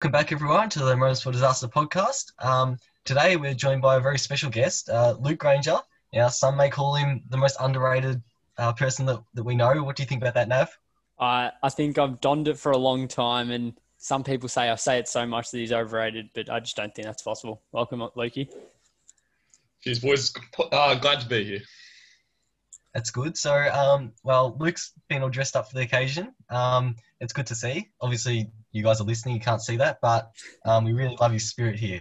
Welcome back, everyone, to the Motorsport Disaster Podcast. Um, today, we're joined by a very special guest, uh, Luke Granger. Now, some may call him the most underrated uh, person that, that we know. What do you think about that, Nav? I I think I've donned it for a long time, and some people say I say it so much that he's overrated, but I just don't think that's possible. Welcome, Lukey. Cheers, boys. Uh, glad to be here. That's good. So, um, well, Luke's been all dressed up for the occasion. Um, it's good to see. Obviously, you guys are listening, you can't see that, but um, we really love your spirit here.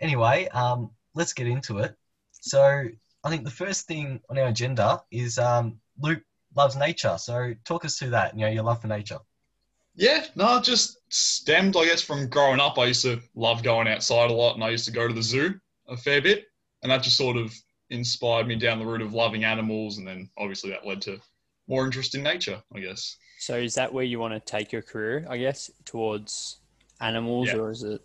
Anyway, um, let's get into it. So, I think the first thing on our agenda is um, Luke loves nature. So, talk us through that. You know, your love for nature. Yeah, no, just stemmed, I guess, from growing up. I used to love going outside a lot, and I used to go to the zoo a fair bit, and that just sort of inspired me down the route of loving animals, and then obviously that led to more interest in nature, I guess. So is that where you want to take your career, I guess, towards animals, yeah. or is it?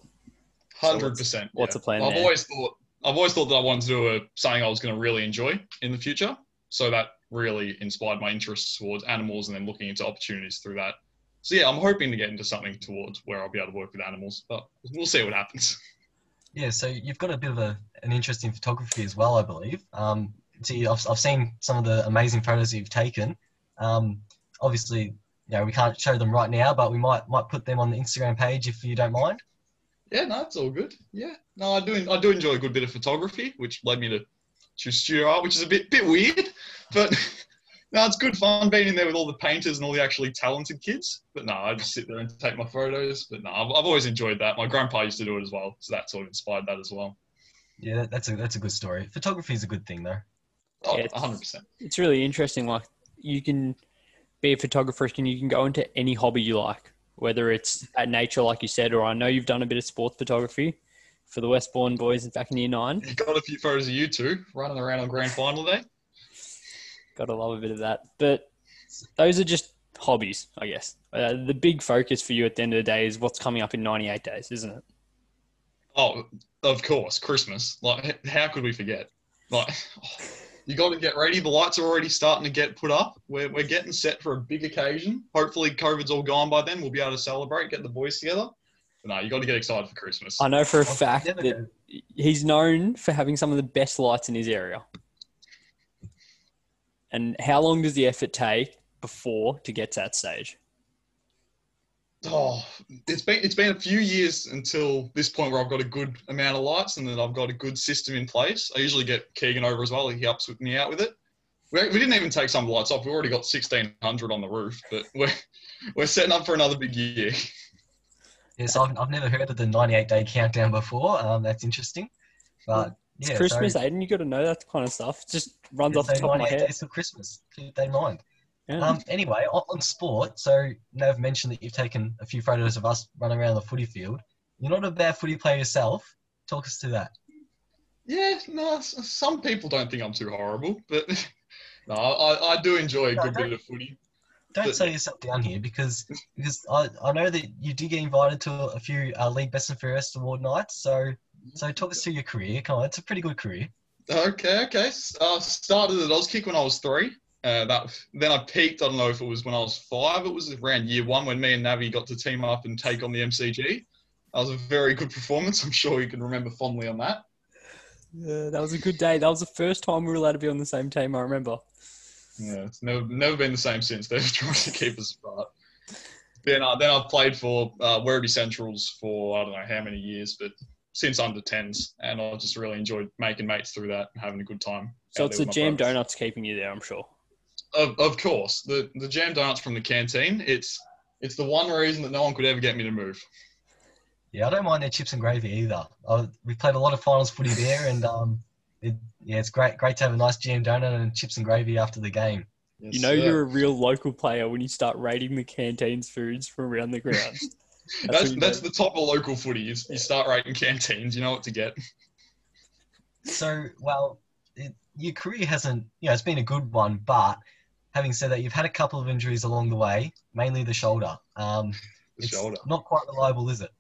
Hundred percent. What's the plan? I've there? always thought I've always thought that I wanted to do a, something I was going to really enjoy in the future. So that really inspired my interest towards animals, and then looking into opportunities through that. So yeah, I'm hoping to get into something towards where I'll be able to work with animals, but we'll see what happens. Yeah, so you've got a bit of a, an interest in photography as well, I believe. Um, see, I've, I've seen some of the amazing photos you've taken. Um, obviously, you know, we can't show them right now, but we might might put them on the Instagram page if you don't mind. Yeah, no, it's all good. Yeah, no, I do I do enjoy a good bit of photography, which led me to choose studio art, which is a bit bit weird, but no, it's good fun being in there with all the painters and all the actually talented kids. But no, I just sit there and take my photos. But no, I've, I've always enjoyed that. My grandpa used to do it as well, so that sort of inspired that as well. Yeah, that's a that's a good story. Photography is a good thing, though. Oh, yeah, 100%. It's really interesting. Like you can be a photographer and you can go into any hobby you like, whether it's at nature, like you said, or I know you've done a bit of sports photography for the Westbourne boys back in year nine. Got a few photos of you two running around on grand final day. Gotta love a bit of that. But those are just hobbies, I guess. Uh, the big focus for you at the end of the day is what's coming up in 98 days, isn't it? Oh, of course, Christmas. Like, how could we forget? Like, oh, you got to get ready. The lights are already starting to get put up. We're, we're getting set for a big occasion. Hopefully, COVID's all gone by then. We'll be able to celebrate, get the boys together. But no, you got to get excited for Christmas. I know for a fact that he's known for having some of the best lights in his area. And how long does the effort take before to get to that stage? Oh, it's been it's been a few years until this point where I've got a good amount of lights and then I've got a good system in place. I usually get Keegan over as well; he helps with me out with it. We, we didn't even take some lights off. We've already got sixteen hundred on the roof, but we're we're setting up for another big year. Yes, I've, I've never heard of the 98 day countdown before. Um, that's interesting. But it's yeah, Christmas, so, Aiden. You got to know that kind of stuff. It just runs off the top of my head. days till Christmas. Keep that in mind. Yeah. Um, anyway, on, on, sport, so Nav mentioned that you've taken a few photos of us running around the footy field. You're not a bad footy player yourself. Talk us through that. Yeah, no, some people don't think I'm too horrible, but no, I, I do enjoy a no, good bit of footy. Don't but, say yourself down here because because I, I know that you did get invited to a few uh, league best and fairest award nights. So so talk us through your career. Come on, it's a pretty good career. Okay, okay. I uh, started at Auskick when I was three. Uh, that then I peaked. I don't know if it was when I was five. It was around year one when me and Navi got to team up and take on the MCG. That was a very good performance. I'm sure you can remember fondly on that. Yeah, that was a good day. That was the first time we were allowed to be on the same team. I remember. Yeah, it's never never been the same since. They've tried to keep us apart. Then, uh, then I've played for uh, Werribee Centrals for I don't know how many years, but since under 10s, and I've just really enjoyed making mates through that and having a good time. So it's the jam brothers. donuts keeping you there, I'm sure. Of, of course, the the jam donuts from the canteen. It's it's the one reason that no one could ever get me to move. Yeah, I don't mind their chips and gravy either. I, we played a lot of finals footy there, and um, it, yeah, it's great great to have a nice jam donut and chips and gravy after the game. Yes, you know sir. you're a real local player when you start rating the canteen's foods from around the ground. That's that's, that's the top of local footy. You, you start rating canteens, you know what to get. So, well, it, your career hasn't, you know, it's been a good one, but having said that, you've had a couple of injuries along the way, mainly the shoulder. Um, the shoulder. Not quite reliable, is it?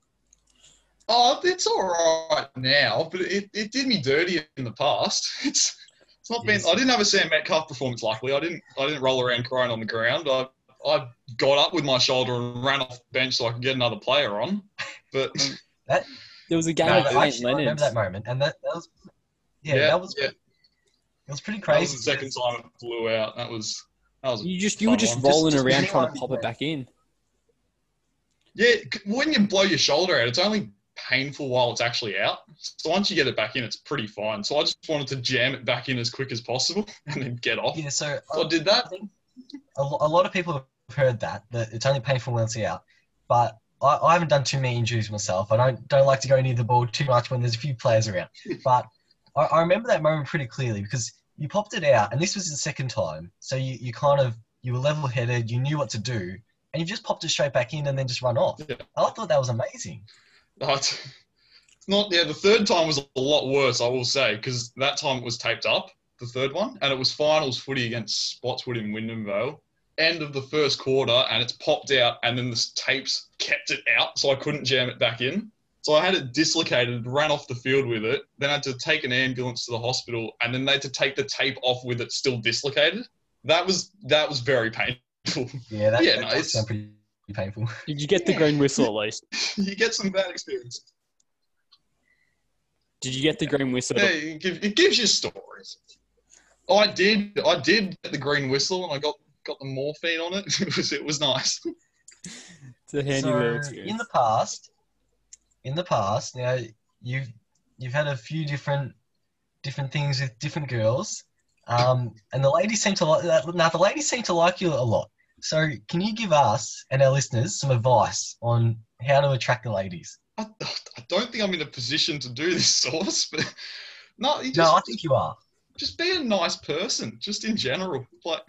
Oh, it's all right now, but it, it did me dirty in the past. It's it's not yes. been. I didn't have a Sam Metcalf performance. Luckily, I didn't. I didn't roll around crying on the ground. I I got up with my shoulder and ran off the bench so I could get another player on. But There was a game No, at but St. I remember that moment, and that, that was yeah, Yeah, that was yeah. it was pretty that was crazy. the second time it blew out. That was that was. a You just you were just one. rolling just around being trying to pop it back in. Yeah, when you blow your shoulder out, it's only painful while it's actually out. So once you get it back in, it's pretty fine. So I just wanted to jam it back in as quick as possible and then get off. Yeah, so So I did that. a, lot of people have heard that that it's only painful when it's out, but I, I haven't done too many injuries myself. I don't don't like to go near the ball too much when there's a few players around. But I, I remember that moment pretty clearly because you popped it out, and this was the second time, so you, you kind of you were level headed, you knew what to do, and you just popped it straight back in and then just run off. Yeah. I thought that was amazing. But it's not. Yeah, the third time was a lot worse. I will say because that time it was taped up. The third one, and it was finals footy against Spotswood in Wyndham Vale. End of the first quarter, and it's popped out, and then the tapes kept it out, so I couldn't jam it back in. So I had it dislocated, ran off the field with it, then I had to take an ambulance to the hospital, and then they had to take the tape off with it still dislocated. That was that was very painful. Yeah, that, Yeah, that no, does it's- sound pretty painful. Did you get the Yeah. green whistle at least? you get some bad experience. Did you get the green whistle? Yeah, it, give, it gives you stories. Oh, I did. I did get the green whistle, and I got got the morphine on it. It was it was nice. It's a handy so little in the past, in the past, now you've you've had a few different different things with different girls, um, and the ladies seem to like. Now the ladies seem to like you a lot. So can you give us and our listeners some advice on how to attract the ladies? I, I don't think I'm in a position to do this source, but no, you just, no, I think you are. just be a nice person, just in general. Like,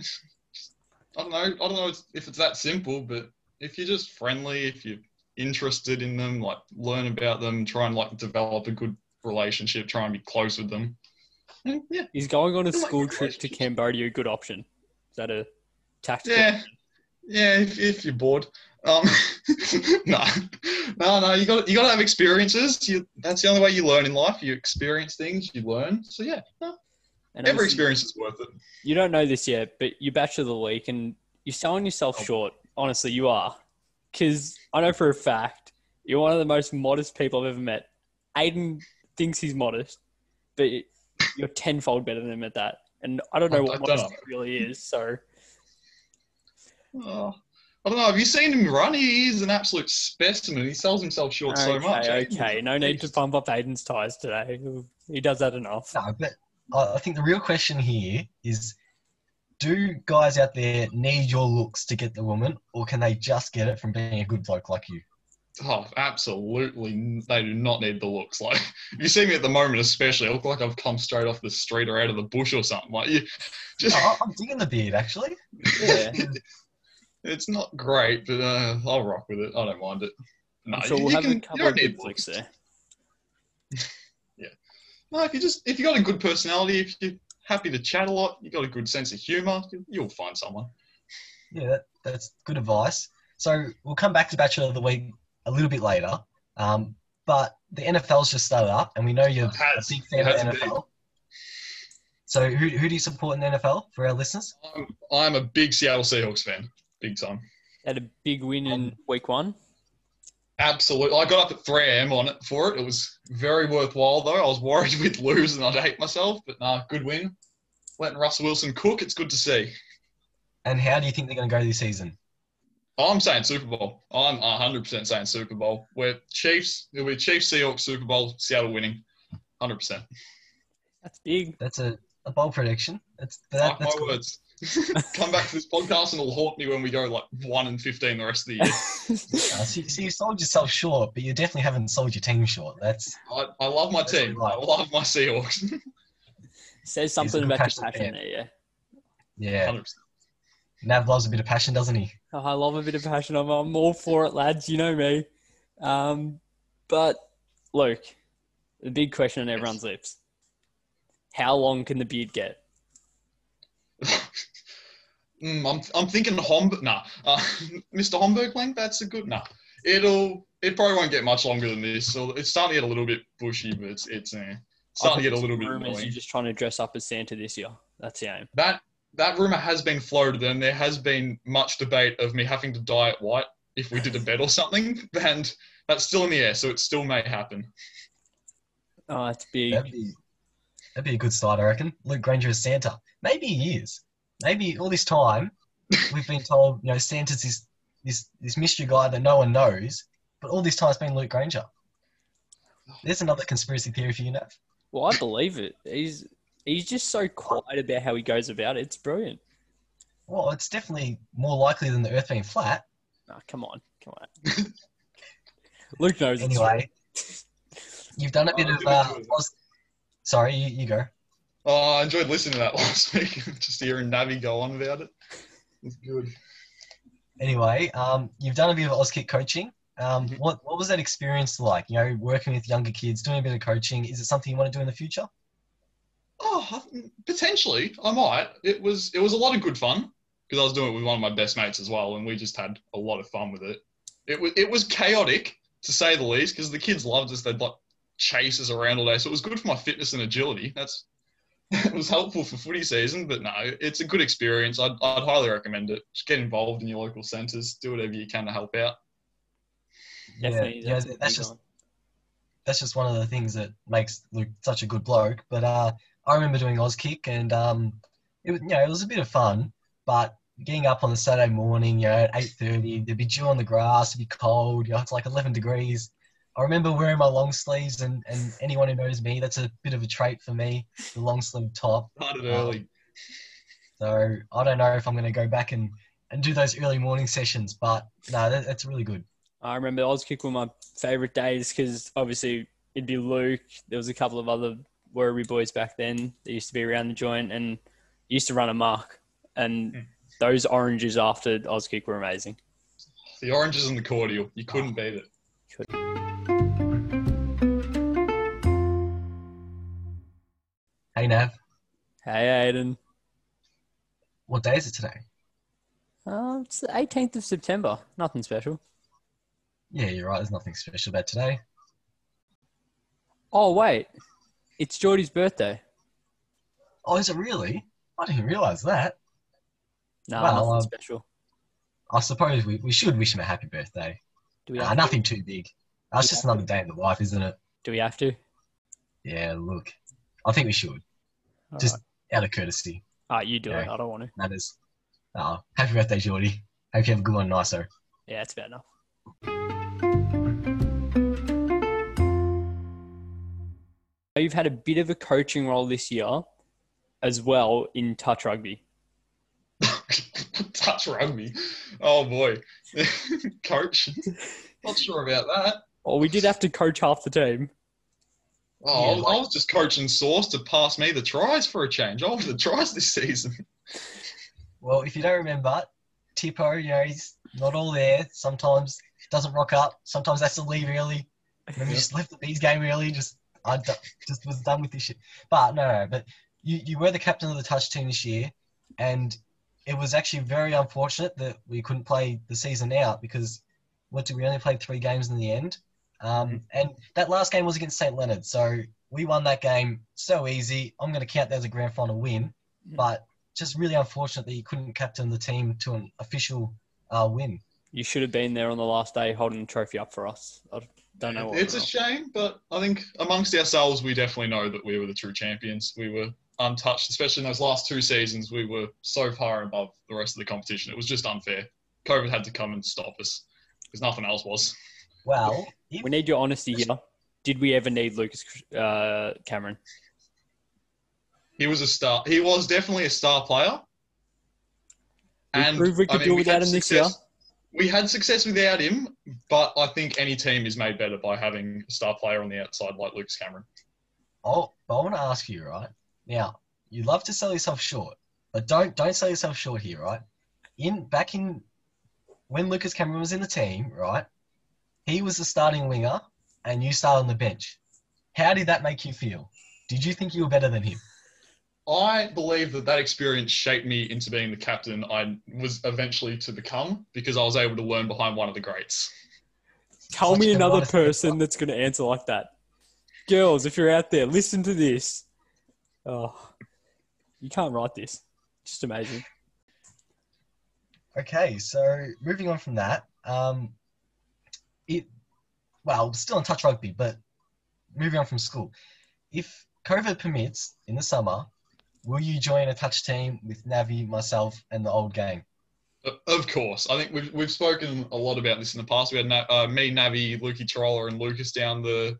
I don't know. I don't know if it's that simple, but if you're just friendly, if you're interested in them, like learn about them, try and like develop a good relationship, try and be close with them. And, yeah, Is going on a Feel like school trip to. Cambodia a good option? Is that a tactical? Yeah, yeah. If, if you're bored, um, no, no, no. You got you got to have experiences. You, that's the only way you learn in life. You experience things, you learn. So yeah, no, And every experience is worth it. You don't know this yet, but you're Bachelor of the Week and you're selling yourself Oh. short. Honestly, you are. Because I know for a fact you're one of the most modest people I've ever met. Aiden thinks he's modest, but you're tenfold better than him at that. And I don't know I- what I don't modesty know. really is. So Oh, I don't know. Have you seen him run? He is an absolute specimen. He sells himself short so much. Eh? okay, okay. No need to pump up Aiden's tires today. He does that enough. No, but I I think the real question here is do guys out there need your looks to get the woman, or can they just get it from being a good bloke like you? Oh, absolutely. They do not need the looks. Like, if you see me at the moment, especially, I look like I've come straight off the street or out of the bush or something. Like, you just, I- I'm digging the beard, actually. Yeah. it's not great, but uh, I'll rock with it. I don't mind it. No, I'm sure you- we'll you have can- a you couple don't of good need looks. there. Yeah. No, if you just if you got a good personality, if you're happy to chat a lot, You've got a good sense of humour, you'll find someone. Yeah, that, that's good advice. So we'll come back to Bachelor of the Week a little bit later. Um, but the NFL's just started up, and we know you're has. a big fan of has the been. NFL. So who, who do you support in the NFL for our listeners? I'm, I'm a big Seattle Seahawks fan, big time. Had a big win in week one. Absolutely. I got up at 3 a.m. on it for it. It was very worthwhile, though. I was worried we'd lose and I'd hate myself, but nah, good win. Letting Russell Wilson cook, it's good to see. And how do you think they're going to go this season? I'm saying Super Bowl. I'm 100% saying Super Bowl. We're Chiefs. It'll be Chiefs, Seahawks, Super Bowl, Seattle winning. 100%. That's big. That's a, a bold prediction. That's that, Mark my that's good. words. Come back to this podcast and it'll haunt me when we go like 1 and 15 the rest of the year. Uh, so, so you sold yourself short, but you definitely haven't sold your team short. That's I, I love my team. I love my Seahawks. Says something good about your passion fan. there, yeah. yeah. 100%. Nav loves a bit of passion, doesn't he? Oh, I love a bit of passion. I'm, I'm all for it, lads. You know me. Um, but Luke, the big question on everyone's lips: How long can the beard get? Mm, I'm, I'm thinking Homburg. Nah, uh, Mr. Homburg length. That's a good. Nah, it'll. It probably won't get much longer than this. So it's starting to get a little bit bushy, but it's it's uh, starting to get a little bit Rumors annoying. you're just trying to dress up as Santa this year. That's the aim. That that rumor has been floated, and there has been much debate of me having to dye it white if we did a bet or something. And that's still in the air, so it still may happen. Oh, it's big. That'd be that'd be a good start, I reckon. Luke Granger is Santa. Maybe he is. Maybe all this time we've been told, you know, Santa's this this this mystery guy that no one knows, but all this time it's been Luke Granger. There's another conspiracy theory for you, Nav. Well, I believe it. He's he's just so quiet about how he goes about it. It's brilliant. Well, it's definitely more likely than the Earth being flat. Oh, come on, come on. Luke knows it's Anyway, you've done a bit Oh, of. good, Uh, good. Sorry, you, you go. Oh, I enjoyed listening to that last week. Just hearing Navi go on about it. It's good. Anyway, um, you've done a bit of Auskick coaching. Um, Mhm. what what was that experience like? You know, working with younger kids, doing a bit of coaching. Is it something you want to do in the future? Oh, potentially, I might. It was it was a lot of good fun because I was doing it with one of my best mates as well, and we just had a lot of fun with it. It was it was chaotic to say the least because the kids loved us. They'd like chase us around all day, so it was good for my fitness and agility. That's it was helpful for footy season, but no, it's a good experience. I'd, I'd highly recommend it. Just get involved in your local centres, do whatever you can to help out. Definitely. yeah, that's a that's just one. that's just one of the things that makes Luke such a good bloke. But uh, I remember doing Auskick, and um, it was you know it was a bit of fun. But getting up on the Saturday morning, you know, at eight thirty, there'd be dew on the grass, it'd be cold. You know, it's like eleven degrees. I remember wearing my long sleeves, and, and anyone who knows me, that's a bit of a trait for me, the long sleeve top. Started Um, early. So I don't know if I'm going to go back and, and do those early morning sessions, but no, that, that's really good. I remember Auskick were my favourite days because obviously it'd be Luke. There was a couple of other Werribee boys back then that used to be around the joint and used to run a mark. And Hmm. those oranges after Auskick were amazing. The oranges and the cordial, you couldn't beat it. Hey Nav, Hey, Aiden. what day is it today? Uh, it's the 18th of September. Nothing special. Yeah, you're right. There's nothing special about today. Oh, wait. It's Geordie's birthday. Oh, is it really? I didn't realize that. No, Well, nothing um, special. I suppose we, we should wish him a happy birthday. Do we, have nothing too big. That's just another day in the life, isn't it? do we have to? Yeah, look. I think we should, All Just- right. out of courtesy. Ah, you do it. I don't want to. Matters. Oh, happy birthday, Geordie. Hope you have a good one, Niso. Yeah, it's bad enough. You've had a bit of a coaching role this year as well in touch rugby. Touch rugby. Oh boy. Coach. Not sure about that. Well, we did have to coach half the team. Oh, I Yeah, was- I was just coaching Source to pass me the tries for a change. I wanted the tries this season. Well, if you don't remember, Tipo, you know, he's not all there. Sometimes doesn't rock up. Sometimes has to leave early. Maybe Yeah. just left the bees game early. Just I d- just was done with this shit. But no, no. But you, you were the captain of the touch team this year, and it was actually very unfortunate that we couldn't play the season out because what did we only play three games in the end? Um, and that last game was against St Leonard, so we won that game so easy. I'm going to count that as a grand final win, but just really unfortunate that you couldn't captain the team to an official uh, win. You should have been there on the last day holding the trophy up for us. I don't know what. It's a went shame, but I think amongst ourselves, we definitely know that we were the true champions. We were untouched, especially in those last two seasons. We were so far above the rest of the competition. It was just unfair. COVID had to come and stop us because nothing else was. Well, we need your honesty here. Did we ever need Lucas uh, Cameron? He was a star. He was definitely a star player. We proved we could do without him this success- We had success without him, but I think any team is made better by having a star player on the outside like Lucas Cameron. oh, but I want to ask you, right? Now, you love to sell yourself short, but don't don't sell yourself short here, right? In back in when Lucas Cameron was in the team, right? He was the starting winger, and you started on the bench. How did that make you feel? Did you think you were better than him? I believe that that experience shaped me into being the captain I was eventually to become because I was able to learn behind one of the greats. Tell Such me another modest person answer. that's going to answer like that. Girls, if you're out there, listen to this. Oh, you can't write this. Just amazing. Okay, so moving on from that, um, it well, still in touch rugby, but moving on from school. If COVID permits in the summer, will you join a touch team with Navi, myself, and the old gang? Of course, I think we've we've spoken a lot about this in the past. We had Na- uh, me, Navi, Lukey Tarola, and Lucas down the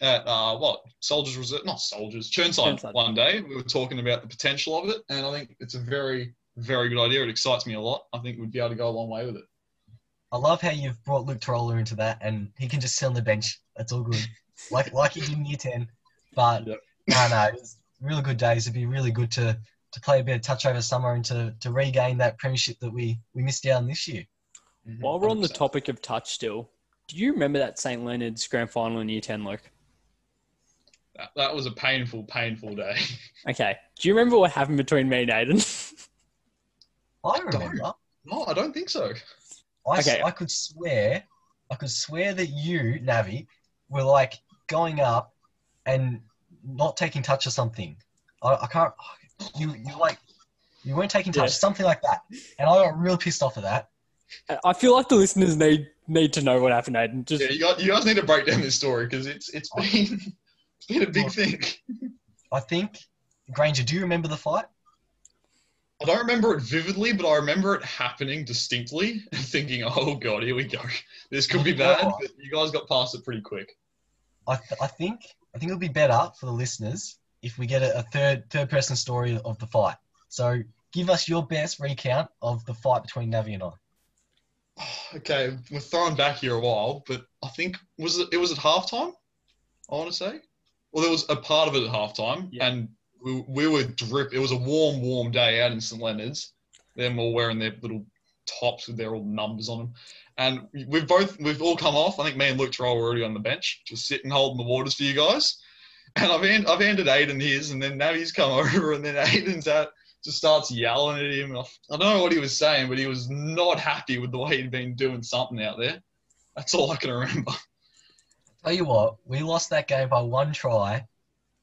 at uh, what Soldiers Reserve, not Soldiers, Chirnside, Chirnside. one day. We were talking about the potential of it, and I think it's a very very good idea. It excites me a lot. I think we'd be able to go a long way with it. I love how you've brought Luke Tarola into that, and he can just sit on the bench. That's all good, like like he did in year ten. But Yep. no, no, it's really good days. It'd be really good to to play a bit of touch over summer and to, to regain that premiership that we we missed out on this year. Mm-hmm. While we're on the topic of touch still, do you remember that St. Leonard's grand final in year 10, Luke? that, that was a painful, painful day. Okay. Do you remember what happened between me and Aiden? I don't. remember. no, I don't think so. I, s- Okay. I could swear, I could swear that you, Navi, were like going up and not taking touch or something. I, I can't. You you like you weren't taking touch, Yeah. something like that, and I got real pissed off of that. I feel like the listeners need need to know what happened, Aiden. Just Yeah, you got you guys need to break down this story because it's it's oh. been it's been a big Well- thing. I think Granger. Do you remember the fight? I don't remember it vividly, but I remember it happening distinctly and thinking, "Oh God, here we go. This could be bad." But you guys got past it pretty quick. I, th- I think I think it'll be better for the listeners if we get a, a third third person story of the fight. So give us your best recount of the fight between Navi and I. Okay, we're throwing back here a while, but I think was it it was at halftime. I want to say. Well, there was a part of it at halftime, Yeah. and we, we were drip. It was a warm, warm day out in St Leonard's. Them all wearing their little tops with their all numbers on them, and we've both we've all come off. I think me and Luke Troll were already on the bench, just sitting holding the waters for you guys. And I've hand, I've handed Aiden his, and then now he's come over, and then Aiden's out just starts yelling at him. I don't know what he was saying, but he was not happy with the way he'd been doing something out there. That's all I can remember. Tell you what, we lost that game by one try,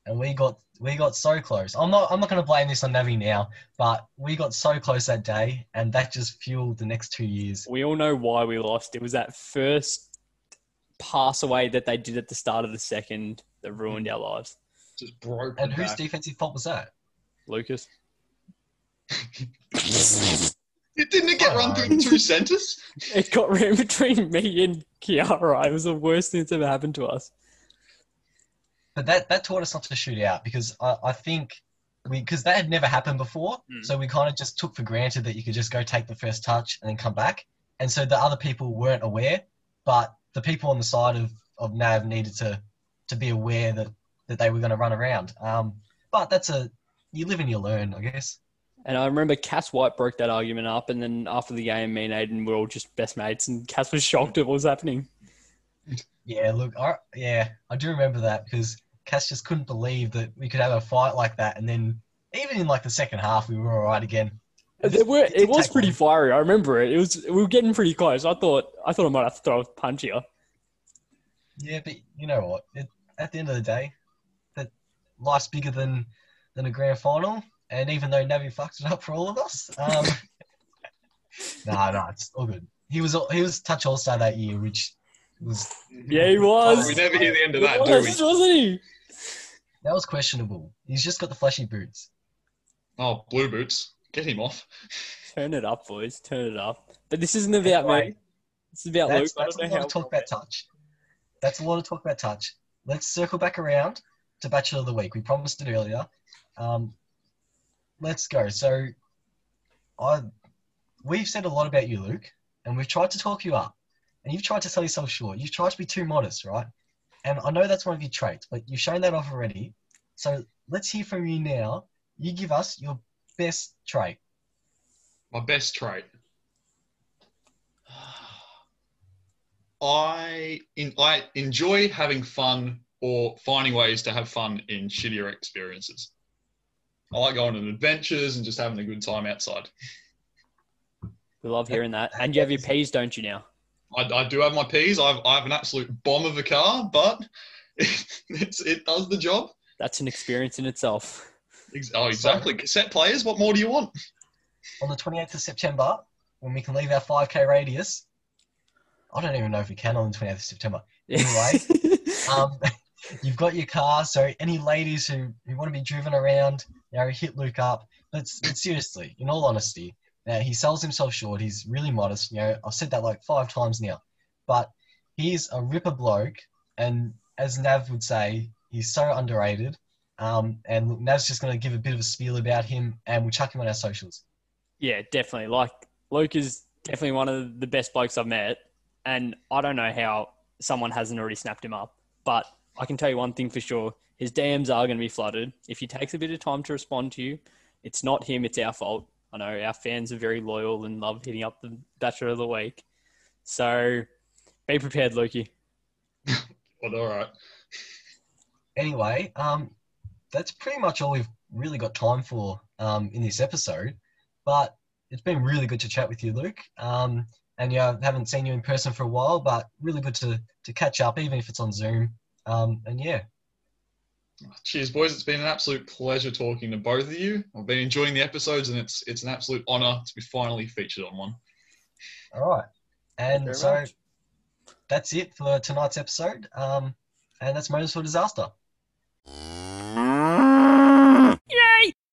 and we got we got so close. I'm not I'm not going to blame this on Navi now, but we got so close that day, and that just fueled the next two years. we all know why we lost. It was that first pass away that they did at the start of the second that ruined our lives. Just broke. And whose back. defensive fault was that? Lucas. It didn't it get run through two centres? It got ran between me and Kiara. It was the worst thing that's ever happened to us. But that that taught us not to shoot out because I, I think we because that had never happened before, Mm. so we kind of just took for granted that you could just go take the first touch and then come back, and so the other people weren't aware, but the people on the side of of Nav needed to to be aware that that they were going to run around. Um, but that's a you live and you learn, I guess. And I remember Cass White broke that argument up, and then after the game, me and Aiden were all just best mates, and Cass was shocked at what was happening. Yeah, look, I, yeah, I do remember that because Cass just couldn't believe that we could have a fight like that, and then even in like the second half, we were all right again. There were, It it was pretty fiery. I remember it. It was we were getting pretty close. I thought I thought I might have to throw a punch here. Yeah, but you know what? It, at the end of the day, that life's bigger than than a grand final. And even though Navi fucked it up for all of us, um, no, no, it's all good. He was he was touch all star that year, which was Yeah, he Oh, was. we never hear the end of He that, do was, we? wasn't he? that was questionable. He's just got the flashy boots. Oh, blue boots. Get him off. Turn it up, boys. Turn it up. But this isn't about Anyway, me. This is about Luke. That's, I a don't know lot how. of talk about touch. That's a lot of talk about touch. Let's circle back around to Bachelor of the Week. We promised it earlier. Um, let's go. So, I we've said a lot about you, Luke, and we've tried to talk you up, and you've tried to sell yourself short. You've tried to be too modest, right? And I know that's one of your traits, but you've shown that off already. So let's hear from you now. You give us your best trait. My best trait. I in, I enjoy having fun or finding ways to have fun in shittier experiences. I like going on adventures and just having a good time outside. We love hearing that. And you have your P's, don't you now? I, I do have my P's. I've, I have an absolute bomb of a car, but it's, it does the job. That's an experience in itself. Ex- Oh, exactly. Cassette players, what more do you want? on the 28th of September, when we can leave our 5K radius. I don't even know if we can on the 28th of September. Anyway, um, you've got your car, so any ladies who, who want to be driven around, you know, hit Luke up. But, but seriously, in all honesty, uh, he sells himself short. He's really modest. You know, I've said that like five times now. But he's a ripper bloke, and as Nav would say, he's so underrated. Um, and Nav's just going to give a bit of a spiel about him, and we'll chuck him on our socials. Yeah, definitely. Like Luke is definitely one of the best blokes I've met, and I don't know how someone hasn't already snapped him up. But I can tell you one thing for sure: his DMs are going to be flooded. If he takes a bit of time to respond to you, it's not him; it's our fault. I know our fans are very loyal and love hitting up the Bachelor of the Week. So be prepared, Lukey. Well, all right. Anyway, um, that's pretty much all we've really got time for um, in this episode. But it's been really good to chat with you, Luke. Um, and yeah, I haven't seen you in person for a while, but really good to to catch up, even if it's on Zoom. Um, and yeah, Cheers, boys. It's been an absolute pleasure talking to both of you. I've been enjoying the episodes, and it's it's an absolute honour to be finally featured on one. all right. And so much. that's it for tonight's episode. Um, and that's Motors for Disaster. Mm.